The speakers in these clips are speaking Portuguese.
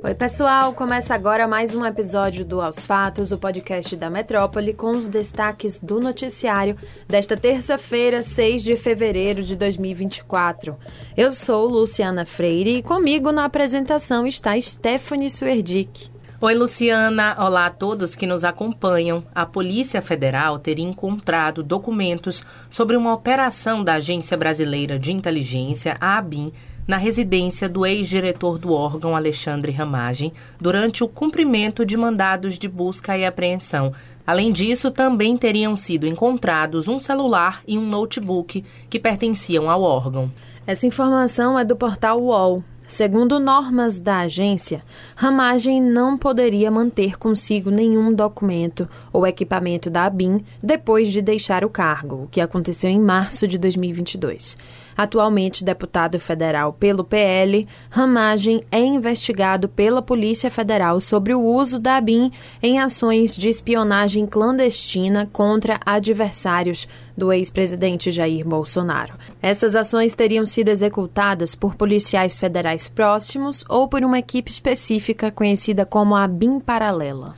Oi, pessoal! Começa agora mais um episódio do Aos Fatos, o podcast da Metrópole, com os destaques do noticiário desta terça-feira, 6 de fevereiro de 2024. Eu sou Luciana Freire e comigo na apresentação está Stephanie Suerdick. Oi, Luciana. Olá a todos que nos acompanham. A Polícia Federal teria encontrado documentos sobre uma operação da Agência Brasileira de Inteligência, a ABIN, na residência do ex-diretor do órgão Alexandre Ramagem durante o cumprimento de mandados de busca e apreensão. Além disso, também teriam sido encontrados um celular e um notebook que pertenciam ao órgão. Essa informação é do portal UOL. Segundo normas da agência, Ramagem não poderia manter consigo nenhum documento ou equipamento da ABIN depois de deixar o cargo, o que aconteceu em março de 2022. Atualmente deputado federal pelo PL, Ramagem é investigado pela Polícia Federal sobre o uso da ABIN em ações de espionagem clandestina contra adversários do ex-presidente Jair Bolsonaro. Essas ações teriam sido executadas por policiais federais próximos ou por uma equipe específica conhecida como a BIM Paralela.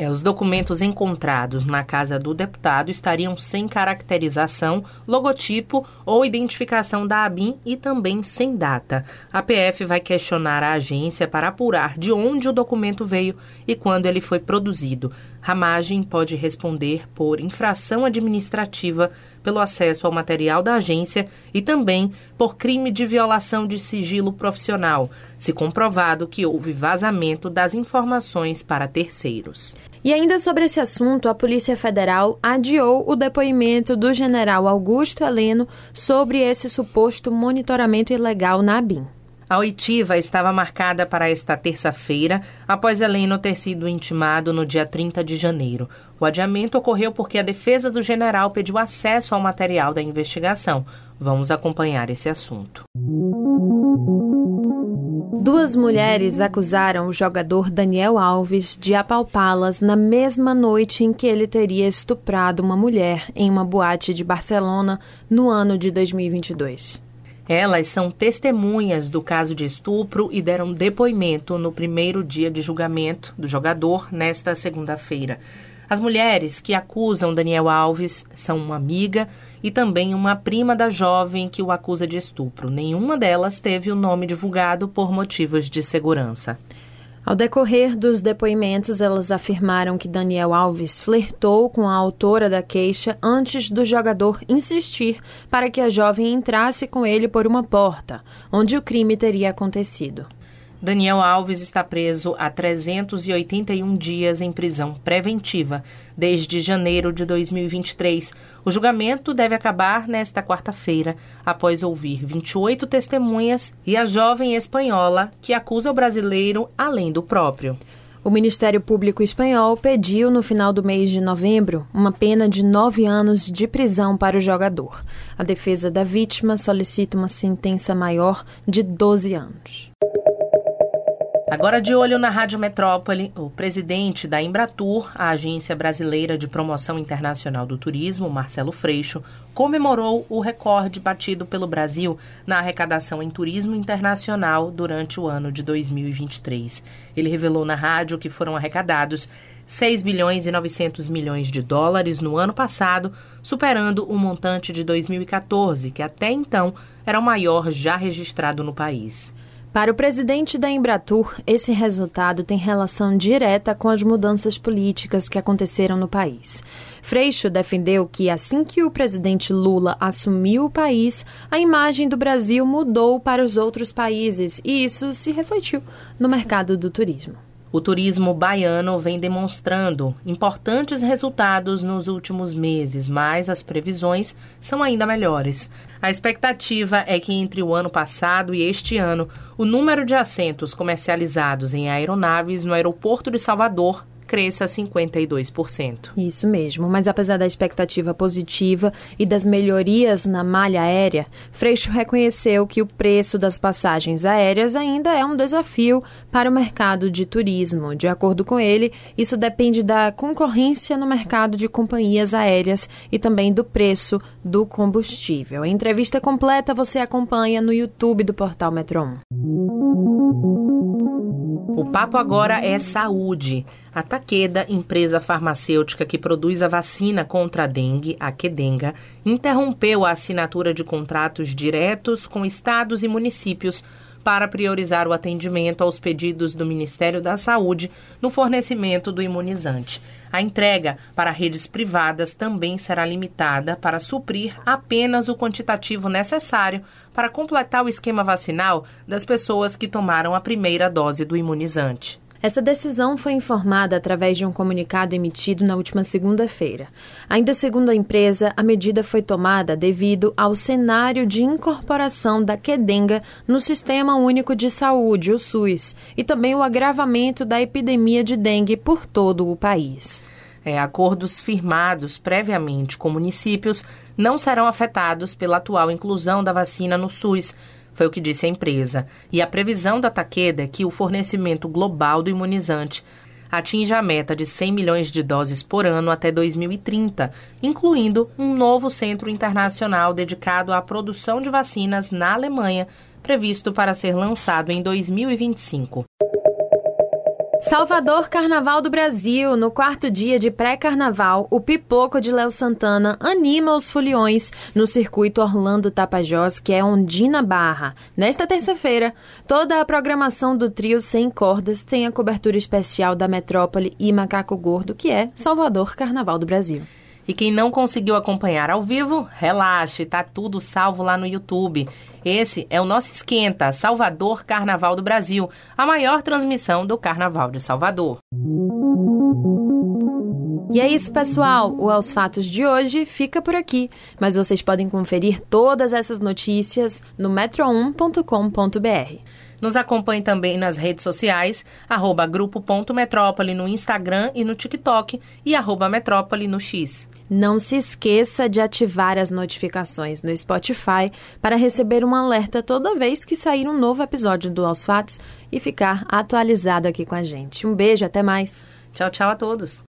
É, os documentos encontrados na casa do deputado estariam sem caracterização, logotipo ou identificação da ABIN e também sem data. A PF vai questionar a agência para apurar de onde o documento veio e quando ele foi produzido. Ramagem pode responder por infração administrativa pelo acesso ao material da agência e também por crime de violação de sigilo profissional, se comprovado que houve vazamento das informações para terceiros. E ainda sobre esse assunto, a Polícia Federal adiou o depoimento do general Augusto Heleno sobre esse suposto monitoramento ilegal na ABIN. A oitiva estava marcada para esta terça-feira, após Heleno ter sido intimado no dia 30 de janeiro. O adiamento ocorreu porque a defesa do general pediu acesso ao material da investigação. Vamos acompanhar esse assunto. Duas mulheres acusaram o jogador Daniel Alves de apalpá-las na mesma noite em que ele teria estuprado uma mulher em uma boate de Barcelona no ano de 2022. Elas são testemunhas do caso de estupro e deram depoimento no primeiro dia de julgamento do jogador nesta segunda-feira. As mulheres que acusam Daniel Alves são uma amiga e também uma prima da jovem que o acusa de estupro. Nenhuma delas teve o nome divulgado por motivos de segurança. Ao decorrer dos depoimentos, elas afirmaram que Daniel Alves flertou com a autora da queixa antes do jogador insistir para que a jovem entrasse com ele por uma porta, onde o crime teria acontecido. Daniel Alves está preso há 381 dias em prisão preventiva desde janeiro de 2023. O julgamento deve acabar nesta quarta-feira, após ouvir 28 testemunhas e a jovem espanhola que acusa o brasileiro além do próprio. O Ministério Público Espanhol pediu, no final do mês de novembro, uma pena de nove anos de prisão para o jogador. A defesa da vítima solicita uma sentença maior de 12 anos. Agora de olho na Rádio Metrópole, o presidente da Embratur, a Agência Brasileira de Promoção Internacional do Turismo, Marcelo Freixo, comemorou o recorde batido pelo Brasil na arrecadação em turismo internacional durante o ano de 2023. Ele revelou na rádio que foram arrecadados 6 bilhões e 900 milhões de dólares no ano passado, superando o montante de 2014, que até então era o maior já registrado no país. Para o presidente da Embratur, esse resultado tem relação direta com as mudanças políticas que aconteceram no país. Freixo defendeu que, assim que o presidente Lula assumiu o país, a imagem do Brasil mudou para os outros países e isso se refletiu no mercado do turismo. O turismo baiano vem demonstrando importantes resultados nos últimos meses, mas as previsões são ainda melhores. A expectativa é que entre o ano passado e este ano, o número de assentos comercializados em aeronaves no aeroporto de Salvador cresça 52%. Isso mesmo, mas apesar da expectativa positiva e das melhorias na malha aérea, Freixo reconheceu que o preço das passagens aéreas ainda é um desafio para o mercado de turismo. De acordo com ele, isso depende da concorrência no mercado de companhias aéreas e também do preço do combustível. A entrevista completa você acompanha no YouTube do portal Metro 1. O papo agora é saúde. A Takeda, empresa farmacêutica que produz a vacina contra a dengue, a Quedenga, interrompeu a assinatura de contratos diretos com estados e municípios para priorizar o atendimento aos pedidos do Ministério da Saúde no fornecimento do imunizante. A entrega para redes privadas também será limitada para suprir apenas o quantitativo necessário para completar o esquema vacinal das pessoas que tomaram a primeira dose do imunizante. Essa decisão foi informada através de um comunicado emitido na última segunda-feira. Ainda segundo a empresa, a medida foi tomada devido ao cenário de incorporação da Quedenga no Sistema Único de Saúde, o SUS, e também o agravamento da epidemia de dengue por todo o país. É, acordos firmados previamente com municípios não serão afetados pela atual inclusão da vacina no SUS foi o que disse a empresa. E a previsão da Takeda é que o fornecimento global do imunizante atinja a meta de 100 milhões de doses por ano até 2030, incluindo um novo centro internacional dedicado à produção de vacinas na Alemanha, previsto para ser lançado em 2025. Salvador Carnaval do Brasil. No quarto dia de pré-carnaval, o Pipoco de Léo Santana anima os foliões no circuito Orlando Tapajós, que é Ondina Barra. Nesta terça-feira, toda a programação do trio Sem Cordas tem a cobertura especial da Metrópole e Macaco Gordo, que é Salvador Carnaval do Brasil. E quem não conseguiu acompanhar ao vivo, relaxe, tá tudo salvo lá no YouTube. Esse é o nosso esquenta, Salvador Carnaval do Brasil, a maior transmissão do Carnaval de Salvador. E é isso, pessoal. O Aos Fatos de hoje fica por aqui, mas vocês podem conferir todas essas notícias no metro1.com.br. Nos acompanhe também nas redes sociais, arroba grupo.metrópole no Instagram e no TikTok e arroba metrópole no X. Não se esqueça de ativar as notificações no Spotify para receber um alerta toda vez que sair um novo episódio do Aos Fatos e ficar atualizado aqui com a gente. Um beijo, até mais. Tchau, tchau a todos.